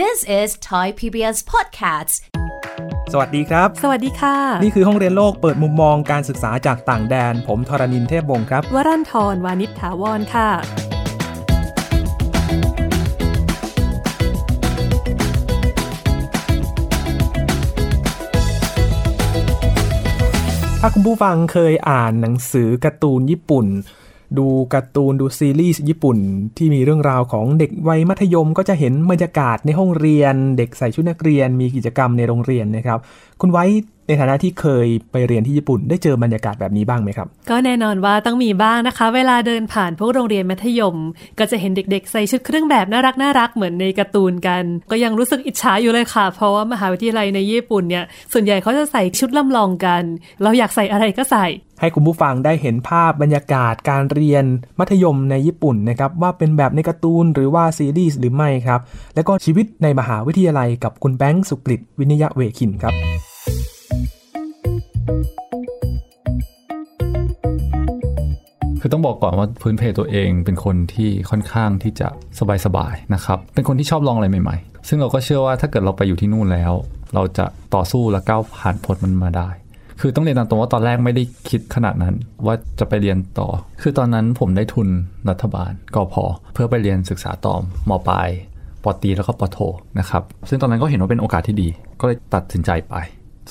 This is Thai PBS Podcasts สวัสดีครับ สวัสดีค่ะ นี่คือห้องเรียนโลกเปิดมุมมองการศึกษาจากต่างแดน ผมทรณินเทพวงศ์ครับ วรันทรวานิชถาวรค่ะ ถ้าคุณผู้ฟังเคยอ่านหนังสือการ์ตูนญี่ปุ่น ดูการ์ตูนดูซีรีส์ญี่ปุ่น ที่มีเรื่องราวของเด็กวัยมัธยมก็จะเห็นบรรยากาศในห้องเรียน เด็กใส่ชุดนักเรียนมีกิจกรรมในโรงเรียนนะครับ คุณไว้ ในฐานะที่เคยไปเรียนที่ญี่ปุ่นได้เจอบรรยากาศแบบนี้บ้างไหมครับ ก็แน่นอนว่าต้องมีบ้างนะคะ เวลาเดินผ่านพวกโรงเรียนมัธยม ก็จะเห็นเด็กๆ ใส่ชุดเครื่องแบบน่ารักน่ารักเหมือนในการ์ตูนกัน ก็ยังรู้สึกอิจฉาอยู่เลยค่ะ เพราะว่ามหาวิทยาลัยในญี่ปุ่นเนี่ยส่วนใหญ่เขาจะใส่ชุดลำลองกัน เราอยากใส่อะไรก็ใส่ ให้คุณผู้ฟังได้เห็นภาพบรรยากาศการเรียนมัธยมในญี่ปุ่นนะครับว่าเป็นแบบในการ์ตูนหรือว่าซีรีส์หรือไม่ครับ แล้วก็ชีวิตในมหาวิทยาลัยกับคุณแบงค์สุกฤตวินยะเวคินครับ คือต้องบอกก่อนว่าพื้นเพตัวเองเป็นคนที่ค่อนข้างที่จะสบายๆนะครับ เป็นคนที่ชอบลองอะไรใหม่ๆ ซึ่งเราก็เชื่อว่าถ้าเกิดเราไปอยู่ที่นู่นแล้ว เราจะต่อสู้และก้าวผ่านพ้นมันมาได้ คือต้องเรียนตามตรงว่าตอนแรกไม่ได้คิดขนาดนั้นว่าจะไปเรียนต่อ คือตอนนั้นผมได้ทุนรัฐบาลกพเพื่อไปเรียนศึกษาต่อมปลายปตีแล้วก็ปโทนะครับ ซึ่งตอนนั้นก็เห็นว่าเป็นโอกาสที่ดี ก็เลยตัดสินใจไป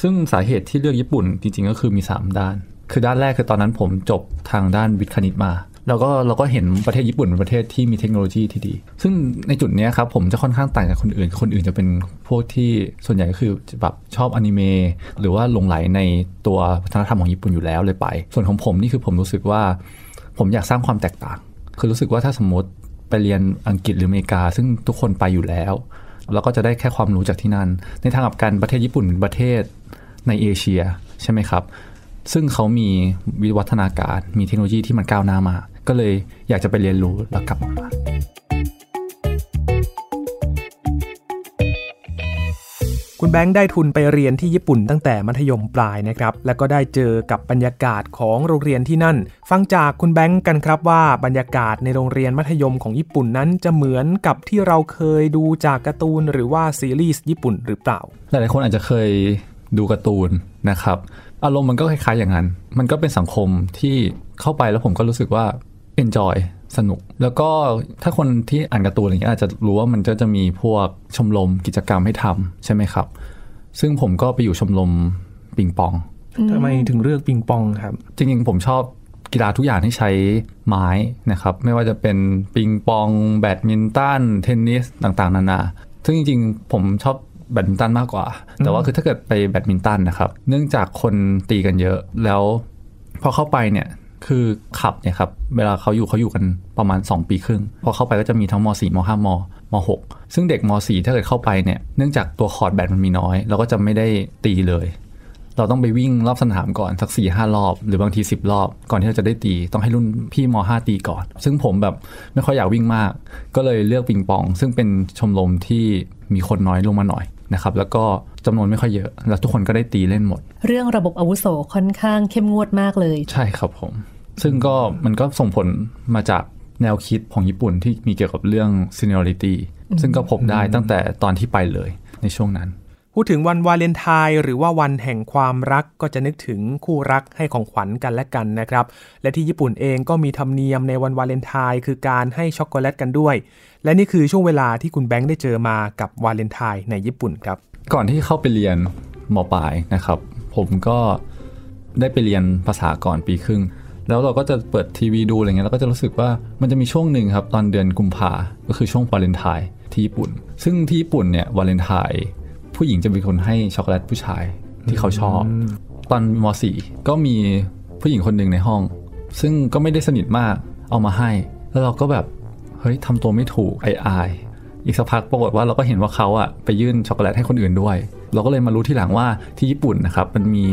ซึ่งสาเหตุที่เลือกญี่ปุ่นจริงๆก็คือมี 3 ด้าน คือด้านแรกคือตอนนั้นผมจบทางด้านวิทย์คณิตมา แล้วก็เราก็เห็นประเทศญี่ปุ่นเป็นประเทศที่มีเทคโนโลยีที่ดี ซึ่งในจุดนี้ครับผมจะค่อนข้างต่างจากคนอื่น คนอื่นจะเป็นพวกที่ส่วนใหญ่ก็คือแบบชอบอนิเมะหรือว่าหลงไหลในตัววัฒนธรรมของญี่ปุ่นอยู่แล้วเลยไป ส่วนของผมนี่คือผมรู้สึกว่า ผมอยากสร้างความแตกต่าง คือรู้สึกว่าถ้าสมมติไปเรียนอังกฤษหรืออเมริกา ซึ่งทุกคนไปอยู่แล้ว เราก็จะได้แค่ความรู้จากที่นั่น ในทางกลับกันประเทศญี่ปุ่นเป็นประเทศในเอเชียใช่ไหมครับ ซึ่งเขามีวิวัฒนาการมีเทคโนโลยีที่มันก้าวหน้ามากก็เลยอยากจะไปเรียนรู้แล้วกลับออกมา คุณแบงค์ได้ทุนไปเรียนที่ญี่ปุ่นตั้งแต่มัธยมปลายนะครับ แล้วก็ได้เจอกับบรรยากาศของโรงเรียนที่นั่น ฟังจากคุณแบงค์กันครับว่าบรรยากาศในโรงเรียนมัธยมของญี่ปุ่นนั้นจะเหมือนกับที่เราเคยดูจากการ์ตูนหรือว่าซีรีส์ญี่ปุ่นหรือเปล่า หลายๆคนอาจจะเคยดูการ์ตูนนะครับ อารมณ์มันก็คล้ายๆอย่างนั้น มันก็เป็นสังคมที่เข้าไปแล้วผมก็รู้สึกว่า enjoy สนุก แล้วก็ถ้าคนที่อ่านการ์ตูนอะไรเงี้ยอาจจะรู้ว่ามันก็จะมีพวกชมรมกิจกรรมให้ทำใช่ไหมครับ ซึ่งผมก็ไปอยู่ชมรมปิงปองทำไมถึงเลือกปิงปองครับ จริงๆผมชอบกีฬาทุกอย่างที่ใช้ไม้นะครับ ไม่ว่าจะเป็นปิงปอง แบดมินตันเทนนิสต่างๆ นานา ซึ่งจริงๆ ผมชอบแบดมินตันมากกว่า แต่ว่าคือถ้าเกิดไปแบดมินตันนะครับ เนื่องจากคนตีกันเยอะแล้วพอเข้าไปเนี่ย คือขับเนี่ยครับ เวลาเขาอยู่เขาอยู่กันประมาณ 2 ปีครึ่ง พอเข้าไปก็จะมีทั้งม .4 ม .5 มม .6 ซึ่งเด็กม .4 ถ้าเกิดเข้าไปเนี่ย เนื่องจากตัวคอร์ดแบดมันมีน้อย เราก็จะไม่ได้ตีเลย เราต้องไปวิ่งรอบสนามก่อนสัก4ี่ห้ารอบ หรือบางที 10 รอบ ก่อนที่เราจะได้ตี ต้องให้รุ่นพี่ม .5 ตีก่อน ซึ่งผมแบบไม่ค่อยอยากวิ่งมาก ก็เลยเลือกปิงปอง ซึ่งเป็นชมรมที่มีคนน้อยลงมาหน่อย นะครับแล้วก็จำนวนไม่ค่อยเยอะ แล้วทุกคนก็ได้ตีเล่นหมด เรื่องระบบอาวุโสค่อนข้างเข้มงวดมากเลย ใช่ครับผม ซึ่งก็มันก็ส่งผลมาจากแนวคิดของญี่ปุ่นที่มีเกี่ยวกับเรื่อง seniority ซึ่งก็พบได้ตั้งแต่ตอนที่ไปเลยในช่วงนั้น พูดถึงวันวาเลนไทน์หรือว่าวันแห่งความรักก็จะนึกถึงคู่รักให้ของขวัญกันและกันนะครับ และที่ญี่ปุ่นเองก็มีธรรมเนียมในวันวาเลนไทน์คือการให้ช็อกโกแลตกันด้วย และนี่คือช่วงเวลาที่คุณแบงค์ได้เจอมากับวาเลนไทน์ในญี่ปุ่นครับ ก่อนที่เข้าไปเรียนมปลายนะครับ ผมก็ได้ไปเรียนภาษาก่อนปีครึ่ง แล้วเราก็จะเปิดทีวีดูอะไรเงี้ยแล้วก็จะรู้สึกว่ามันจะมีช่วงหนึ่งครับตอนเดือนกุมภาก็คือช่วงวาเลนไทน์ที่ญี่ปุ่น ซึ่งที่ญี่ปุ่นเนี่ยวาเลนไทน์ ผู้หญิงจะเป็นคนให้ช็อกโกแลตผู้ชายที่เขาชอบ ตอนม .4 ก็มีผู้หญิงคนหนึ่งในห้อง ซึ่งก็ไม่ได้สนิทมากเอามาให้ แล้วเราก็แบบเฮ้ยทำตัวไม่ถูกไออายอีกสักพักปรากฏว่าเราก็เห็นว่าเขาอะไปยื่นช็อกโกแลตให้คนอื่นด้วย เราก็เลยมารู้ทีหลังว่าที่ญี่ปุ่นนะครับมันมี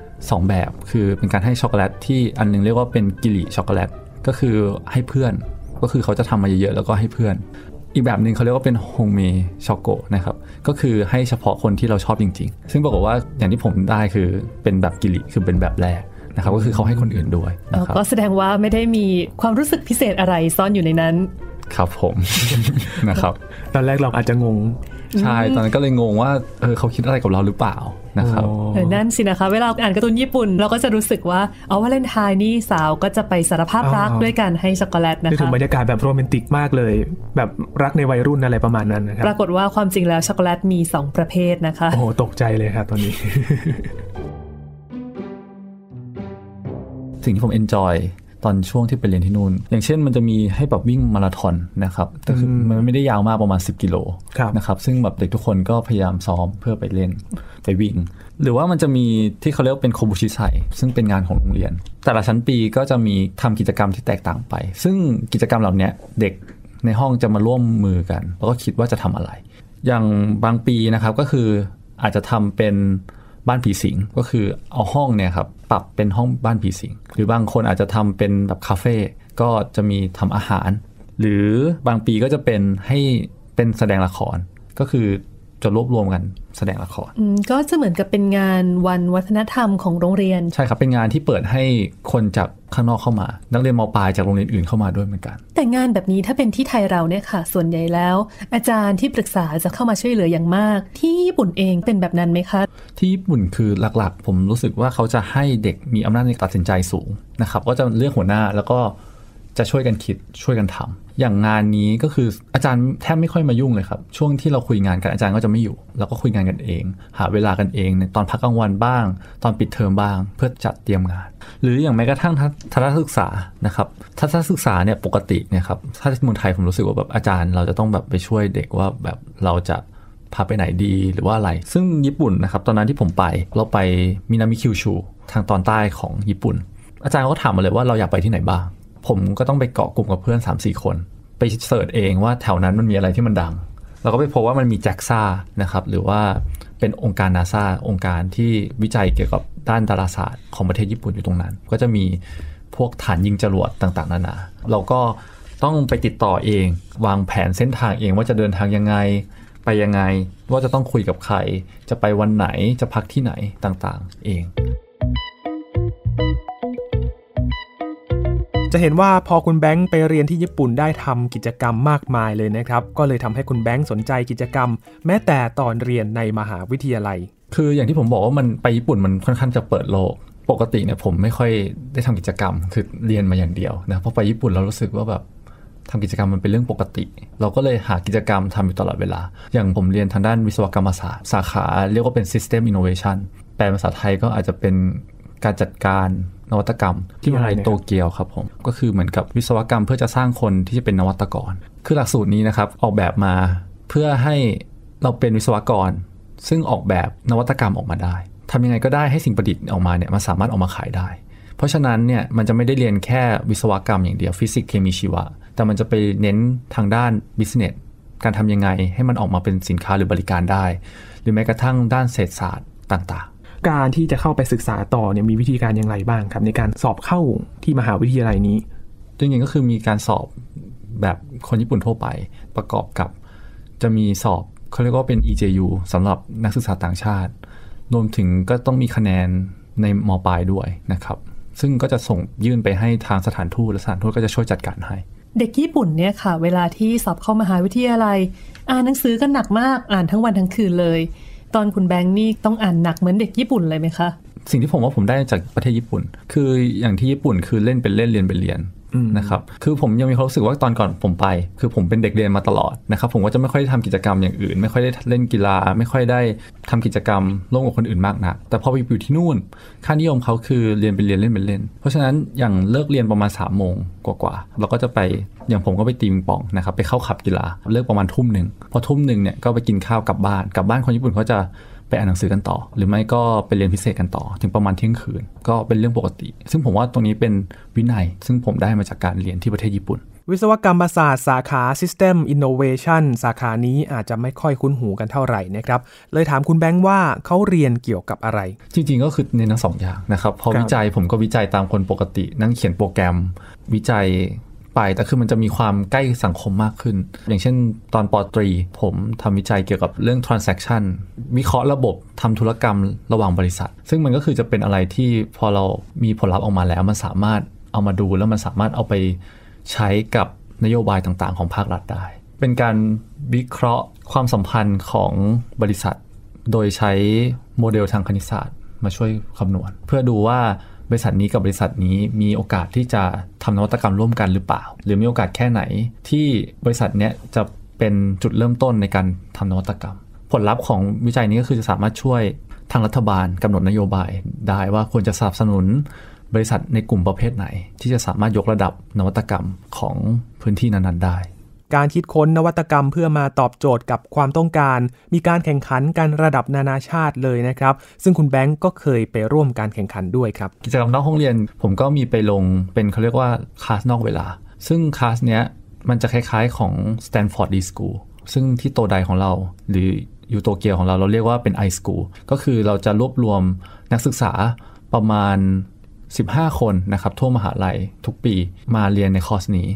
2 แบบคือเป็นการให้ช็อกโกแลตที่อันนึงเรียกว่าเป็น義理 ช็อกโกแลตก็คือให้เพื่อน ก็คือเขาจะทำมาเยอะๆแล้วก็ให้เพื่อน อีกแบบหนึ่งเขาเรียกว่าเป็น本命チョコ นะครับ ก็คือให้เฉพาะคนที่เราชอบจริง ๆ ซึ่งปรากฏว่าอย่างที่ผมได้คือเป็นแบบ giri คือเป็นแบบแรกนะครับก็คือเขาให้คนอื่นด้วยนะครับก็แสดงว่าไม่ได้มีความรู้สึกพิเศษอะไรซ่อนอยู่ในนั้น ครับผมนะครับ ตอนแรกเราอาจจะงง ใช่ ตอนนั้นก็เลยงงว่าเออเขาคิดอะไรกับเราหรือเปล่า นะครับเออนั่นสินะคะ เวลาอ่านการ์ตูนญี่ปุ่น เราก็จะรู้สึกว่าเอาวาเลนไทน์นี่สาวก็จะไปสารภาพรักอ๋อด้วยการให้ช็อกโกแลตนะคะนึกถึงบรรยากาศแบบโรแมนติกมากเลย แบบรักในวัยรุ่นอะไรประมาณนั้นนะครับ ปรากฏว่าความจริงแล้วช็อกโกแลตมี 2 ประเภทนะคะ โอ้โหตกใจเลยครับตอนนี้ สิ่งที่ผมเอนจอย ตอนช่วงที่ไปเรียนที่นู่น อย่างเช่นมันจะมีให้แบบวิ่งมาราธอนนะครับแต่คือมันไม่ได้ยาวมากประมาณ 10 กิโลครับนะครับซึ่งแบบเด็กทุกคนก็พยายามซ้อมเพื่อไปเล่นไปวิ่ง หรือว่ามันจะมีที่เขาเรียกว่าเป็นโคบูชิไซซึ่งเป็นงานของโรงเรียน แต่ละชั้นปีก็จะมีทำกิจกรรมที่แตกต่างไป ซึ่งกิจกรรมเหล่าเนี้ยเด็กในห้องจะมาร่วมมือกัน แล้วก็คิดว่าจะทำอะไร อย่างบางปีนะครับก็คืออาจจะทำเป็นบ้านผีสิงก็คือเอาห้องเนี่ยครับ ปรับเป็นห้องบ้านผีสิง หรือบางคนอาจจะทำเป็นแบบคาเฟ่ก็จะมีทำอาหาร หรือบางปีก็จะเป็นให้เป็นแสดงละครก็คือ จะรวบรวมกันแสดงละครอืมก็จะเหมือนกับเป็นงานวันวัฒนธรรมของโรงเรียน ใช่ครับ เป็นงานที่เปิดให้คนจากข้างนอกเข้ามา นักเรียนมปลายจากโรงเรียนอื่นเข้ามาด้วยเหมือนกัน แต่งานแบบนี้ถ้าเป็นที่ไทยเราเนี่ยค่ะ ส่วนใหญ่แล้ว อาจารย์ที่ปรึกษาจะเข้ามาช่วยเหลืออย่างมาก ที่ญี่ปุ่นเองเป็นแบบนั้นไหมคะ ที่ญี่ปุ่นคือหลักๆ ผมรู้สึกว่าเขาจะให้เด็กมีอำนาจในการตัดสินใจสูงนะครับ ก็จะเลือกหัวหน้าแล้วก็จะช่วยกันคิดช่วยกันทำ อย่างงานนี้ก็คืออาจารย์แทบไม่ค่อยมายุ่งเลยครับ ช่วงที่เราคุยงานกันอาจารย์ก็จะไม่อยู่แล้วก็คุยงานกันเอง หาเวลากันเองในตอนพักกลางวันบ้าง ตอนปิดเทอมบ้าง เพื่อจัดเตรียมงาน หรืออย่างแม้กระทั่งทัศทัศนศึกษานะครับทัศนศึกษาเนี่ยปกติเนี่ยครับถ้าที่เมืองไทยผมรู้สึกว่าแบบอาจารย์เราจะต้องแบบไปช่วยเด็กว่าแบบเราจะพาไปไหนดีหรือว่าอะไร ซึ่งญี่ปุ่นนะครับตอนนั้นที่ผมไปเราไปมินามิคิวชูทางตอนใต้ของญี่ปุ่น อาจารย์ก็ถามมาเลยว่าเราอยากไปที่ไหนบ้าง ผมก็ต้องไปเกาะกลุ่มกับเพื่อน 3-4 คน ไปเสิร์ชเองว่าแถวนั้นมันมีอะไรที่มันดัง เราก็ไปพบว่ามันมีแจ็กซ่านะครับ หรือว่าเป็นองค์การนาซาองค์การที่วิจัยเกี่ยวกับด้านดาราศาสตร์ของประเทศญี่ปุ่นอยู่ตรงนั้น ก็จะมีพวกฐานยิงจรวดต่างๆนานาเราก็ต้องไปติดต่อเอง วางแผนเส้นทางเองว่าจะเดินทางยังไง ไปยังไง ว่าจะต้องคุยกับใคร จะไปวันไหนจะพักที่ไหนต่างๆ เอง จะเห็นว่าพอคุณแบงค์ไปเรียนที่ญี่ปุ่นได้ทำกิจกรรมมากมายเลยนะครับ ก็เลยทำให้คุณแบงค์สนใจกิจกรรม แม้แต่ตอนเรียนในมหาวิทยาลัย คืออย่างที่ผมบอกว่ามันไปญี่ปุ่นมันค่อนข้างจะเปิดโลก ปกติเนี่ยผมไม่ค่อยได้ทำกิจกรรม คือเรียนมาอย่างเดียวนะพอไปญี่ปุ่นเรารู้สึกว่าแบบทำกิจกรรมมันเป็นเรื่องปกติ เราก็เลยหากิจกรรมทำอยู่ตลอดเวลา อย่างผมเรียนทางด้านวิศวกรรมศาสตร์ สาขาเรียกว่าเป็น System Innovation แปลภาษาไทยก็อาจจะเป็น การจัดการนวัตกรรม ที่มหาลัยโตเกียวครับผมก็คือเหมือนกับวิศวกรรมเพื่อจะสร้างคนที่จะเป็นนวัตกร คือหลักสูตรนี้นะครับออกแบบมาเพื่อให้เราเป็นวิศวกร ซึ่งออกแบบนวัตกรรมออกมาได้ทำยังไงก็ได้ให้สิ่งประดิษฐ์ออกมาเนี่ยมันสามารถออกมาขายได้ เพราะฉะนั้นเนี่ยมันจะไม่ได้เรียนแค่วิศวกรรมอย่างเดียวฟิสิกส์เคมีชีวะ แต่มันจะไปเน้นทางด้าน business การทำยังไงให้มันออกมาเป็นสินค้าหรือบริการได้ หรือแม้กระทั่งด้านเศรษฐศาสตร์ต่าง การที่จะเข้าไปศึกษาต่อเนี่ยมีวิธีการอย่างไรบ้างครับ ในการสอบเข้าที่มหาวิทยาลัยนี้ๆจริงๆก็คือมีการสอบแบบคนญี่ปุ่นทั่วไปประกอบกับ จะมีสอบเขาเรียกว่าเป็น EJU สำหรับนักศึกษาต่างชาติ รวมถึงก็ต้องมีคะแนนในมปลายด้วยนะครับ ซึ่งก็จะส่งยื่นไปให้ทางสถานทูตและสถานทูตก็จะช่วยจัดการให้ เด็กญี่ปุ่นเนี่ยค่ะ เวลาที่สอบเข้ามหาวิทยาลัย อ่านหนังสือกันหนักมากอ่านทั้งวันทั้งคืนเลย ตอนคุณแบงค์นี่ต้องอ่านหนักเหมือนเด็กญี่ปุ่นเลยไหมคะ สิ่งที่ผมว่าผมได้จากประเทศญี่ปุ่น คืออย่างที่ญี่ปุ่นคือเล่นเป็นเล่นเรียนเป็นเรียน นะครับคือผมยังมีความรู้สึกว่าตอนก่อนผมไป คือผมเป็นเด็กเรียนมาตลอดนะครับผมก็จะไม่ค่อยได้ทำกิจกรรมอย่างอื่น ไม่ค่อยได้เล่นกีฬา ไม่ค่อยได้ทำกิจกรรมร่วมกับคนอื่นมากนักแต่พอไปอยู่ที่นู่น ค่านิยมเขาคือเรียนเป็นเรียนเล่นเป็นเล่น เพราะฉะนั้นอย่างเลิกเรียนประมาณ3ามโมงกว่าๆเราก็จะไปอย่างผมก็ไปตีปิงปองนะครับไปเข้าขับกีฬาเลิกประมาณทุ่มหนึ่งพอทุ่มหนึ่งเนี่ยก็ไปกินข้าวกลับบ้านกลับบ้านคนญี่ปุ่นเขาจะ ไปอ่านหนังสือกันต่อ หรือไม่ก็ไปเรียนพิเศษกันต่อ ถึงประมาณเที่ยงคืน ก็เป็นเรื่องปกติ ซึ่งผมว่าตรงนี้เป็นวินัย ซึ่งผมได้มาจากการเรียนที่ประเทศญี่ปุ่น วิศวกรรมศาสตร์สาขา System Innovation สาขานี้อาจจะไม่ค่อยคุ้นหูกันเท่าไหร่นะครับ เลยถามคุณแบงค์ว่าเขาเรียนเกี่ยวกับอะไร จริงๆก็คือในทั้งสองอย่างนะครับพอครับวิจัยผมก็วิจัยตามคนปกติ นั่งเขียนโปรแกรมวิจัยไป แต่คือมันจะมีความใกล้สังคมมากขึ้น อย่างเช่นตอนปอตรี ผมทำวิจัยเกี่ยวกับเรื่อง transaction วิเคราะห์ระบบทำธุรกรรมระหว่างบริษัท ซึ่งมันก็คือจะเป็นอะไรที่พอเรามีผลลัพธ์ออกมาแล้ว มันสามารถเอามาดูแล้วมันสามารถเอาไปใช้กับนโยบายต่างๆ ของภาครัฐได้ เป็นการวิเคราะห์ความสัมพันธ์ของบริษัท โดยใช้โมเดลทางคณิตศาสตร์ มาช่วยคำนวณ เพื่อดูว่า บริษัทนี้กับบริษัทนี้มีโอกาสที่จะทำนวัตกรรมร่วมกันหรือเปล่า หรือมีโอกาสแค่ไหนที่บริษัทเนี้ยจะเป็นจุดเริ่มต้นในการทำนวัตกรรม ผลลัพธ์ของวิจัยนี้ก็คือจะสามารถช่วยทางรัฐบาลกำหนดนโยบายได้ว่าควรจะสนับสนุนบริษัทในกลุ่มประเภทไหน ที่จะสามารถยกระดับนวัตกรรมของพื้นที่นั้นๆได้ การคิดค้นนวัตกรรมเพื่อมาตอบโจทย์กับความต้องการ มีการแข่งขันกันระดับนานาชาติเลยนะครับ ซึ่งคุณแบงก์ก็เคยไปร่วมการแข่งขันด้วยครับ กิจกรรมนอกห้องเรียนผมก็มีไปลงเป็นเขาเรียกว่าคลาสนอกเวลา ซึ่งคลาสเนี้ยมันจะคล้ายๆของ Stanford D School ซึ่งที่โตไดของเรา หรือยูโตเกียวของเราเราเรียกว่าเป็น i School ก็คือเราจะรวบรวมนักศึกษาประมาณ 15 คนนะครับทั่วมหาลัยทุกปีมาเรียนในคอร์สนี้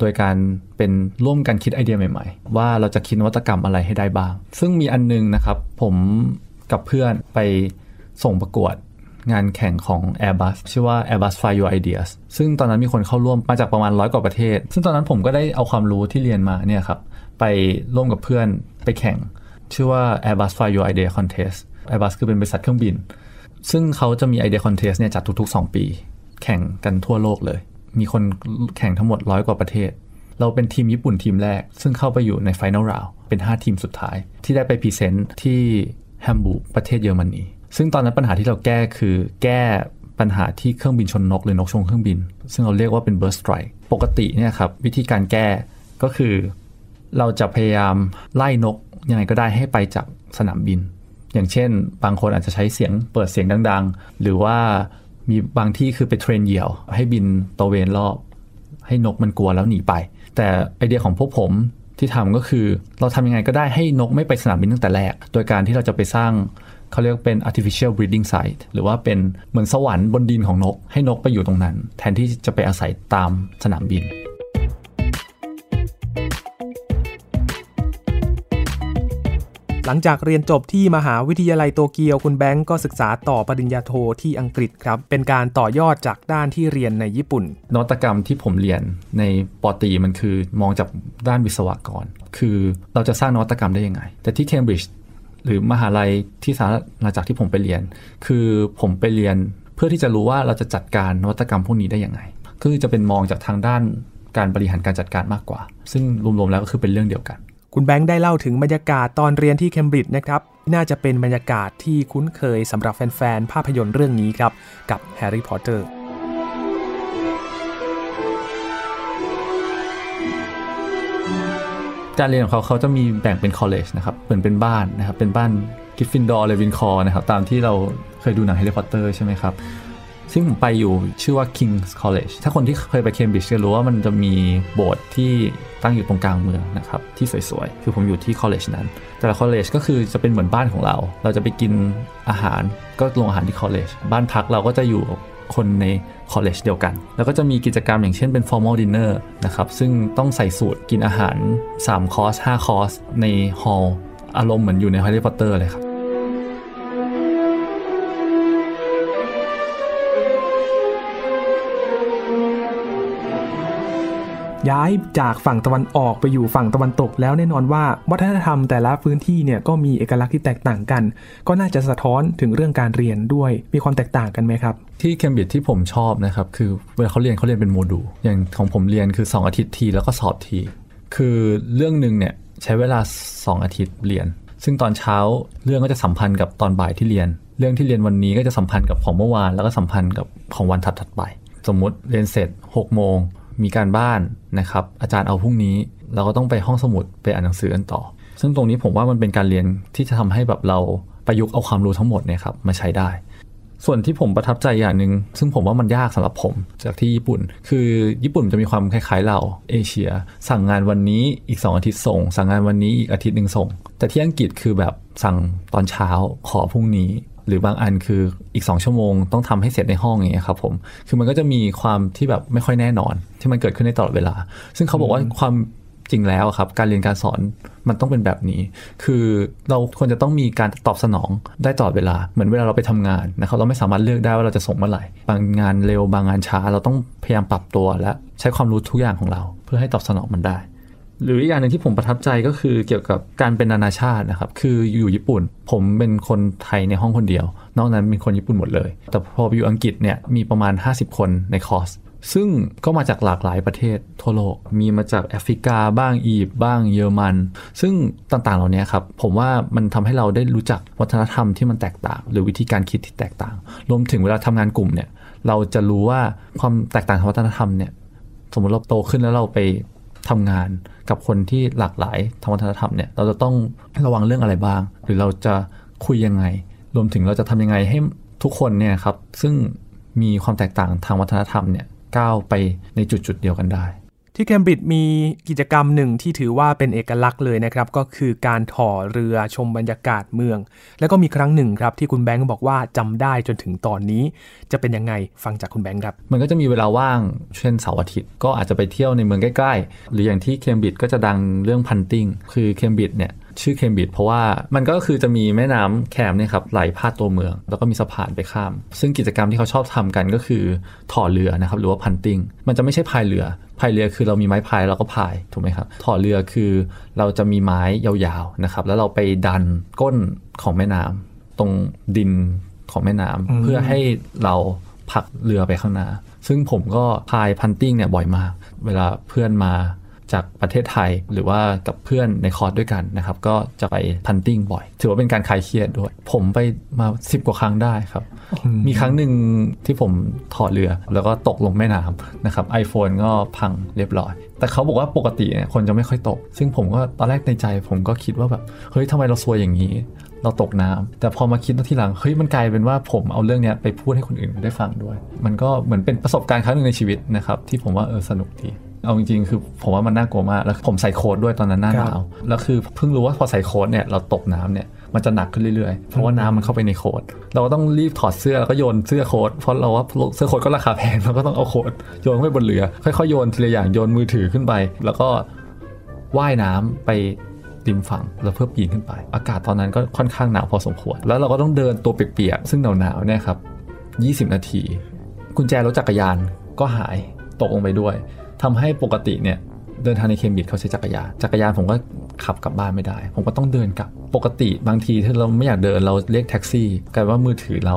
โดยการเป็นร่วมกันคิดไอเดียใหม่ ๆ ว่าเราจะคิดนวัตกรรมอะไรให้ได้บ้าง ซึ่งมีอันนึงนะครับ ผมกับเพื่อนไปส่งประกวดงานแข่งของ Airbus ชื่อว่า Airbus Fly Your Ideas ซึ่งตอนนั้นมีคนเข้าร่วมมาจากประมาณร้อยกว่าประเทศ ซึ่งตอนนั้นผมก็ได้เอาความรู้ที่เรียนมาเนี่ยครับไปร่วมกับเพื่อนไปแข่ง ชื่อว่า Airbus Fly Your Idea Contest Airbus คือเป็นบริษัทเครื่องบิน ซึ่งเขาจะมี Idea Contest เนี่ยจัดทุกๆ 2 ปี แข่งกันทั่วโลกเลย มีคนแข่งทั้งหมดร้อยกว่าประเทศ เราเป็นทีมญี่ปุ่นทีมแรก ซึ่งเข้าไปอยู่ใน Final Round เป็น 5 ทีมสุดท้าย ที่ได้ไป present ที่แฮมบูร์กประเทศเยอรมนีซึ่งตอนนั้นปัญหาที่เราแก้คือแก้ปัญหาที่เครื่องบินชนนกหรือนกชนเครื่องบิน ซึ่งเราเรียกว่าเป็น bird strike ปกติเนี่ยครับวิธีการแก้ก็คือ เราจะพยายามไล่นกยังไงก็ได้ให้ไปจากสนามบิน อย่างเช่น บางคนอาจจะใช้เสียงเปิดเสียงดัง ๆ หรือว่า มีบางที่คือไป train เหยี่ยว ให้บินตระเวนรอบ ให้นกมันกลัวแล้วหนีไป แต่ไอเดียของพวกผมที่ทำก็คือ เราทำยังไงก็ได้ให้นกไม่ไปสนามบินตั้งแต่แรก โดยการที่เราจะไปสร้างเขาเรียกเป็น artificial breeding site หรือว่าเป็นเหมือนสวรรค์บนดินของนก ให้นกไปอยู่ตรงนั้น แทนที่จะไปอาศัยตามสนามบิน หลังจากเรียนจบที่มหาวิทยาลัยโตเกียวคุณแบงก์ก็ศึกษาต่อปริญญาโทที่อังกฤษครับ เป็นการต่อยอดจากด้านที่เรียนในญี่ปุ่น นวัตกรรมที่ผมเรียนในปอตีมันคือมองจากด้านวิศวกร คือเราจะสร้างนวัตกรรมได้ยังไง แต่ที่เคมบริดจ์หรือมหาลัยที่สาธารณจักที่ผมไปเรียน คือผมไปเรียนเพื่อที่จะรู้ว่าเราจะจัดการนวัตกรรมพวกนี้ได้ยังไง คือจะเป็นมองจากทางด้านการบริหารการจัดการมากกว่า ซึ่งรวมๆแล้วก็คือเป็นเรื่องเดียวกัน คุณแบงค์ได้เล่าถึงบรรยากาศตอนเรียนที่เคมบริดจ์นะครับ น่าจะเป็นบรรยากาศที่คุ้นเคยสำหรับแฟนๆ ภาพยนตร์เรื่องนี้ครับ กับแฮร์รี่พอตเตอร์การเรียนของเขาเขาจะมีแบ่งเป็น college นะครับเหมือนเป็นบ้านนะครับ เป็นบ้านกริฟฟินดอร์เรเวนคลอนะครับ ตามที่เราเคยดูหนังแฮร์รี่พอตเตอร์ใช่ไหมครับ ซึ่งผมไปอยู่ชื่อว่า King's College ถ้าคนที่เคยไปเคมบริดจ์จะรู้ว่ามันจะมีโบสถ์ที่ตั้งอยู่ตรงกลางเมืองนะครับที่สวยๆ คือผมอยู่ที่ college นั้น แต่ละ college ก็คือจะเป็นเหมือนบ้านของเรา เราจะไปกินอาหารก็ลงอาหารที่ college บ้านพักเราก็จะอยู่คนใน college เดียวกัน แล้วก็จะมีกิจกรรมอย่างเช่นเป็น formal dinner นะครับ ซึ่งต้องใส่สูตรกินอาหาร3คอร์ส5คอร์สใน hall อารมณ์เหมือนอยู่ใน Harry Potter เลยครับ ย้ายจากฝั่งตะวันออกไปอยู่ฝั่งตะวันตก แล้วแน่นอนว่าวัฒนธรรมแต่ละพื้นที่เนี่ยก็มีเอกลักษณ์ที่แตกต่างกัน ก็น่าจะสะท้อนถึงเรื่องการเรียนด้วยมีความแตกต่างกันไหมครับ ที่เคมบริดจ์ที่ผมชอบนะครับ คือเวลาเขาเรียนเขาเรียนเป็นโมดูลอย่างของผมเรียนคือ 2 อาทิตย์ทีแล้วก็สอบที คือเรื่องหนึ่งเนี่ยใช้เวลา 2 อาทิตย์เรียน ซึ่งตอนเช้าเรื่องก็จะสัมพันธ์กับตอนบ่ายที่เรียน เรื่องที่เรียนวันนี้ก็จะสัมพันธ์กับของเมื่อวานแล้วก็สัมพันธ์กับของวันถัดๆไป สมมุติเรียนเสร็จ6โมง มีการบ้านนะครับ อาจารย์เอาพรุ่งนี้ เราก็ต้องไปห้องสมุดไปอ่านหนังสือกันต่อ ซึ่งตรงนี้ผมว่ามันเป็นการเรียนที่จะทำให้แบบเราประยุกต์เอาความรู้ทั้งหมดเนี่ยครับมาใช้ได้ ส่วนที่ผมประทับใจอย่างหนึ่งซึ่งผมว่ามันยากสำหรับผมจากที่ญี่ปุ่น คือญี่ปุ่นจะมีความคล้ายๆเราเอเชีย สั่งงานวันนี้อีก 2 อาทิตย์ส่ง สั่งงานวันนี้อีกอาทิตย์หนึ่งส่ง แต่ที่อังกฤษคือแบบสั่งตอนเช้าขอพรุ่งนี้ หรือบางอันคืออีก 2 ชั่วโมงต้องทำให้เสร็จในห้องอย่างเงี้ยครับผมคือมันก็จะมีความที่แบบไม่ค่อยแน่นอน ที่มันเกิดขึ้นในตลอดเวลา ซึ่งเขาบอกว่าความจริงแล้วครับ การเรียนการสอนมันต้องเป็นแบบนี้ คือเราควรจะต้องมีการตอบสนองได้ตลอดเวลา เหมือนเวลาเราไปทำงานนะครับเราไม่สามารถเลือกได้ว่าเราจะส่งเมื่อไหร่บางงานเร็วบางงานช้า เราต้องพยายามปรับตัวและใช้ความรู้ทุกอย่างของเรา เพื่อให้ตอบสนองมันได้ หรืออีกอย่างหนึ่งที่ผมประทับใจก็คือเกี่ยวกับการเป็นนานาชาตินะครับ คืออยู่ญี่ปุ่น ผมเป็นคนไทยในห้องคนเดียว นอกนั้นเป็นคนญี่ปุ่นหมดเลย แต่พอไปอยู่อังกฤษเนี่ยมีประมาณ 50 คนในคอร์สซึ่งก็มาจากหลากหลายประเทศทั่วโลก มีมาจากแอฟริกาบ้างอียิปต์บ้างเยอรมัน ซึ่งต่างๆ เหล่านี้ครับ ผมว่ามันทำให้เราได้รู้จักวัฒนธรรมที่มันแตกต่าง หรือวิธีการคิดที่แตกต่าง รวมถึงเวลาทำงานกลุ่มเนี่ย เราจะรู้ว่าความแตกต่างทางวัฒนธรรมเนี่ย สมมติเราโตขึ้นแล้วเราไป ทำงานกับคนที่หลากหลายทางวัฒนธรรมเนี่ยเราจะต้องระวังเรื่องอะไรบ้าง หรือเราจะคุยยังไง รวมถึงเราจะทำยังไงให้ทุกคนเนี่ยครับซึ่งมีความแตกต่างทางวัฒนธรรมเนี่ยก้าวไปในจุดจุดเดียวกันได้ ที่เคมบริดจ์มีกิจกรรมหนึ่งที่ถือว่าเป็นเอกลักษณ์เลยนะครับ ก็คือการถ่อเรือชมบรรยากาศเมือง แล้วก็มีครั้งหนึ่งครับที่คุณแบงค์บอกว่าจำได้จนถึงตอนนี้ จะเป็นยังไงฟังจากคุณแบงค์ครับ มันก็จะมีเวลาว่างเช่นเสาร์อาทิตย์ ก็อาจจะไปเที่ยวในเมืองใกล้ๆ หรืออย่างที่เคมบริดจ์ก็จะดังเรื่องพันติ้งคือเคมบริดจ์เนี่ย ชื่อเคมบริดจ์เพราะว่ามันก็คือจะมีแม่น้ำแคมเนี่ยครับไหลพาดตัวเมือง แล้วก็มีสะพานไปข้าม ซึ่งกิจกรรมที่เขาชอบทำกันก็คือถอเรือนะครับหรือว่าพันติ n งมันจะไม่ใช่พายเรือพายเรือคือเรามีไม้พายเราก็พายถูกไหมครับถอเรือคือเราจะมีไม้ยาวๆนะครับแล้วเราไปดันก้นของแม่น้ำตรงดินของแม่น้ำเพื่อให้เราผลักเรือไปข้างหน้า ซึ่งผมก็พาย punting เนี่ยบ่อยมาก เวลาเพื่อนมา จากประเทศไทยหรือว่ากับเพื่อนในคอร์สด้วยกันนะครับ ก็จะไป punting บ่อย ถือว่าเป็นการคลายเครียดด้วย ผมไปมา 10 กว่าครั้งได้ครับ มีครั้งหนึ่งที่ผมถ่อเรือ แล้วก็ตกลงแม่น้ำนะครับ iPhone ก็พังเรียบร้อย แต่เขาบอกว่าปกติเนี่ยคนจะไม่ค่อยตก ซึ่งผมก็ตอนแรกในใจ ผมก็คิดว่าแบบเฮ้ยทำไมเราซวยอย่างนี้เราตกน้ำแต่พอมาคิดทีหลังเฮ้ยมันกลายเป็นว่าผมเอาเรื่องเนี้ยไปพูดให้คนอื่นได้ฟังด้วย มันก็เหมือนเป็นประสบการณ์ครั้งหนึ่งในชีวิตนะครับ ที่ผมว่าเออสนุกดี เอาจริงๆ คือผมว่ามันน่ากลัวมาก แล้วผมใส่โค้ดด้วยตอนนั้นหน้าหนาว แล้วคือเพิ่งรู้ว่าพอใส่โค้ดเนี่ยเราตกน้ำเนี่ยมันจะหนักขึ้นเรื่อยๆ เพราะว่าน้ำมันเข้าไปในโค้ดเราก็ต้องรีบถอดเสื้อแล้วก็โยนเสื้อโค้ดเพราะเราว่าเสื้อโค้ดก็ราคาแพงเราก็ต้องเอาโค้ดโยนเข้าไปบนเรือ ค่อยๆโยนทีละอย่างโยนมือถือขึ้นไป แล้วก็ว่ายน้ำไปริมฝั่งแล้วเพื่อปีนขึ้นไป อากาศตอนนั้นก็ค่อนข้างหนาวพอสมควร แล้วเราก็ต้องเดินตัวเปียกๆซึ่งหนาวๆเนี่ยครับ20 นาที กุญแจรถจักรยานก็หายตกลงไปด้วย ทำให้ปกติเนี่ยเดินทางในเคมบิดเขาใช้จักรยาน จักรยานผมก็ขับกลับบ้านไม่ได้ ผมก็ต้องเดินกลับ ปกติบางทีถ้าเราไม่อยากเดินเราเรียกแท็กซี่กลายว่ามือถือเรา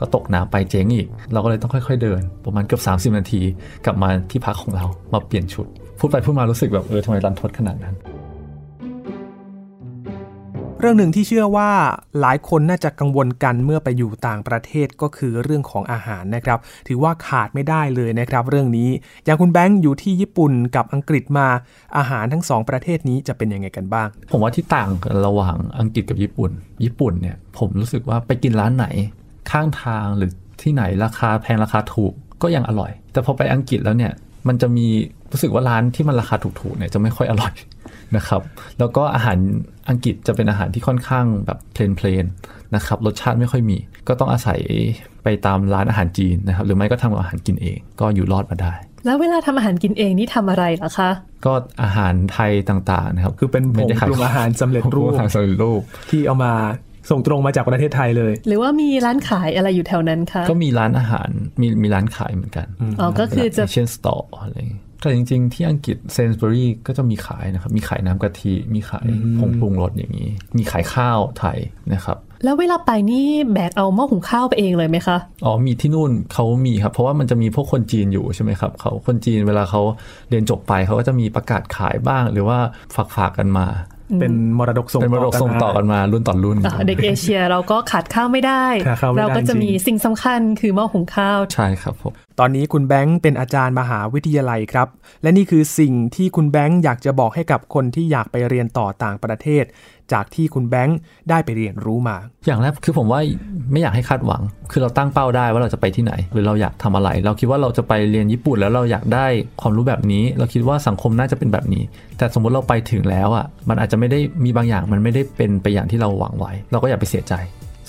ก็ตกน้ำไปเจ๊งอีก เราก็เลยต้องค่อย ๆ เดิน ประมาณเกือบ30 นาที กลับมาที่พักของเรามาเปลี่ยนชุด พูดไปพูดมารู้สึกแบบเออทำไมรันทดขนาดนั้น เรื่องหนึ่งที่เชื่อว่าหลายคนน่าจะกังวลกันเมื่อไปอยู่ต่างประเทศก็คือเรื่องของอาหารนะครับ ถือว่าขาดไม่ได้เลยนะครับ เรื่องนี้อย่างคุณแบงค์อยู่ที่ญี่ปุ่นกับอังกฤษมาอาหารทั้งสองประเทศนี้จะเป็นยังไงกันบ้าง ผมว่าที่ต่างระหว่างอังกฤษกับญี่ปุ่น ญี่ปุ่นเนี่ยผมรู้สึกว่าไปกินร้านไหน ข้างทางหรือที่ไหนราคาแพงราคาถูกก็ยังอร่อย แต่พอไปอังกฤษแล้วเนี่ย มันจะมีรู้สึกว่าร้านที่มันราคาถูกๆเนี่ยจะไม่ค่อยอร่อยนะครับ แล้วก็อาหารอังกฤษจะเป็นอาหารที่ค่อนข้างแบบเพลนๆนะครับ รสชาติไม่ค่อยมี ก็ต้องอาศัยไปตามร้านอาหารจีนนะครับ หรือไม่ก็ทำอาหารกินเอง ก็อยู่รอดมาได้ แล้วเวลาทำอาหารกินเองนี่ทำอะไรล่ะคะ ก็อาหารไทยต่างๆนะครับ คือเป็นผไม่งได้ขายปรุงอาหารสำเร็จรูปอาหารสำเร็จรูปที่เอามา ส่งตรงมาจากประเทศไทยเลย หรือว่ามีร้านขายอะไรอยู่แถวนั้นคะก็มีร้านอาหารมีมีร้านขายเหมือนกันอ๋อก็คือจะเช่นสตอร์อะไรอย่างเงี้ยแต่จริงๆ ที่อังกฤษเซนส์บ r รีก็จะมีขายนะครับ มีขายน้ำกะทิ มีขายผงปรุงรสอย่างนี้ มีขายข้าวไทยนะครับ แล้วเวลาไปนี่แบกเอาหม้อหุงข้าวไปเองเลยไหมคะ อ๋อ มีที่นู่นเขามีครับ เพราะว่ามันจะมีพวกคนจีนอยู่ใช่ไหมครับเขาคนจีนเวลาเขาเรียนจบไปเขาก็จะมีประกาศขายบ้าง หรือว่าฝากฝากๆกันมา เป็นมรดกส่งเป็นมรดกส่งต่อกันมารุ่นต่อรุ่นอะเด็กเอเชียเราก็ขาดข้าวไม่ได้ขาดข้าวไม่ได้เราก็จะมีจริงสิ่งสำคัญคือหม้อหุงข้าว ใช่ครับผมตอนนี้คุณแบงค์เป็นอาจารย์มหาวิทยาลัยครับ และนี่คือสิ่งที่คุณแบงค์อยากจะบอกให้กับคนที่อยากไปเรียนต่อต่างประเทศ จากที่คุณแบงค์ได้ไปเรียนรู้มา อย่างแรกคือผมว่าไม่อยากให้คาดหวัง คือเราตั้งเป้าได้ว่าเราจะไปที่ไหน หรือเราอยากทำอะไร เราคิดว่าเราจะไปเรียนญี่ปุ่นแล้วเราอยากได้ความรู้แบบนี้ เราคิดว่าสังคมน่าจะเป็นแบบนี้ แต่สมมุติเราไปถึงแล้วอะมันอาจจะไม่ได้มีบางอย่างมันไม่ได้เป็นไปอย่างที่เราหวังไว้ เราก็อย่าไปเสียใจ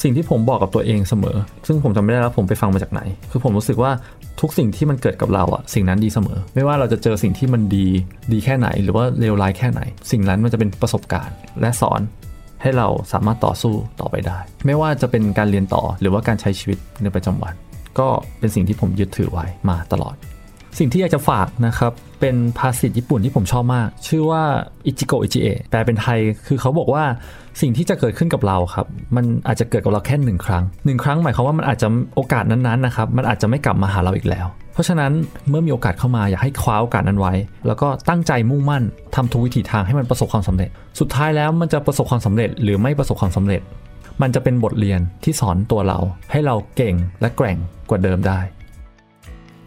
สิ่งที่ผมบอกกับตัวเองเสมอ ซึ่งผมจำไม่ได้แล้วผมไปฟังมาจากไหน คือผมรู้สึกว่าทุกสิ่งที่มันเกิดกับเราอะสิ่งนั้นดีเสมอ ไม่ว่าเราจะเจอสิ่งที่มันดีดีแค่ไหน หรือว่าเลวร้ายแค่ไหน สิ่งนั้นมันจะเป็นประสบการณ์ และสอนให้เราสามารถต่อสู้ต่อไปได้ ไม่ว่าจะเป็นการเรียนต่อหรือว่าการใช้ชีวิตในประจำวัน ก็เป็นสิ่งที่ผมยึดถือไว้มาตลอด สิ่งที่อยากจะฝากนะครับ เป็นภาษิตญี่ปุ่นที่ผมชอบมาก ชื่อว่าอิจิโกอิจิเอะแปลเป็นไทยคือเขาบอกว่าสิ่งที่จะเกิดขึ้นกับเราครับ มันอาจจะเกิดกับเราแค่หนึ่งครั้งหนึ่งครั้งหมายความว่ามันอาจจะโอกาสนั้นๆนะครับมันอาจจะไม่กลับมาหาเราอีกแล้ว เพราะฉะนั้นเมื่อมีโอกาสเข้ามาอยากให้คว้าโอกาสนั้นไว้ แล้วก็ตั้งใจมุ่งมั่นทำทุกวิถีทางให้มันประสบความสำเร็จ สุดท้ายแล้วมันจะประสบความสำเร็จ หรือไม่ประสบความสำเร็จ มันจะเป็นบทเรียนที่สอนตัวเรา ให้เราเก่งและแกร่งกว่าเดิมได้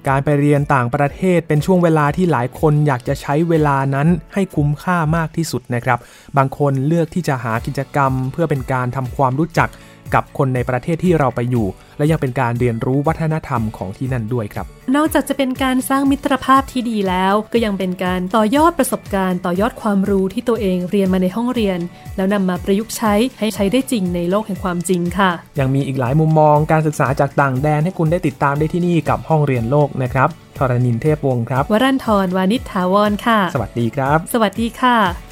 การไปเรียนต่างประเทศเป็นช่วงเวลาที่หลายคนอยากจะใช้เวลานั้นให้คุ้มค่ามากที่สุดนะครับ บางคนเลือกที่จะหากิจกรรม เพื่อเป็นการทำความรู้จัก กับคนในประเทศที่เราไปอยู่ และยังเป็นการเรียนรู้วัฒนธรรมของที่นั่นด้วยครับ นอกจากจะเป็นการสร้างมิตรภาพที่ดีแล้ว ก็ยังเป็นการต่อยอดประสบการณ์ต่อยอดความรู้ที่ตัวเองเรียนมาในห้องเรียน แล้วนำมาประยุกต์ใช้ให้ใช้ได้จริงในโลกแห่งความจริงค่ะ ยังมีอีกหลายมุมมองการศึกษาจากต่างแดนให้คุณได้ติดตามได้ที่นี่กับห้องเรียนโลกนะครับทรณินเทพวงศ์ครับ วรันทรวานิชถาวรค่ะ สวัสดีครับ สวัสดีค่ะ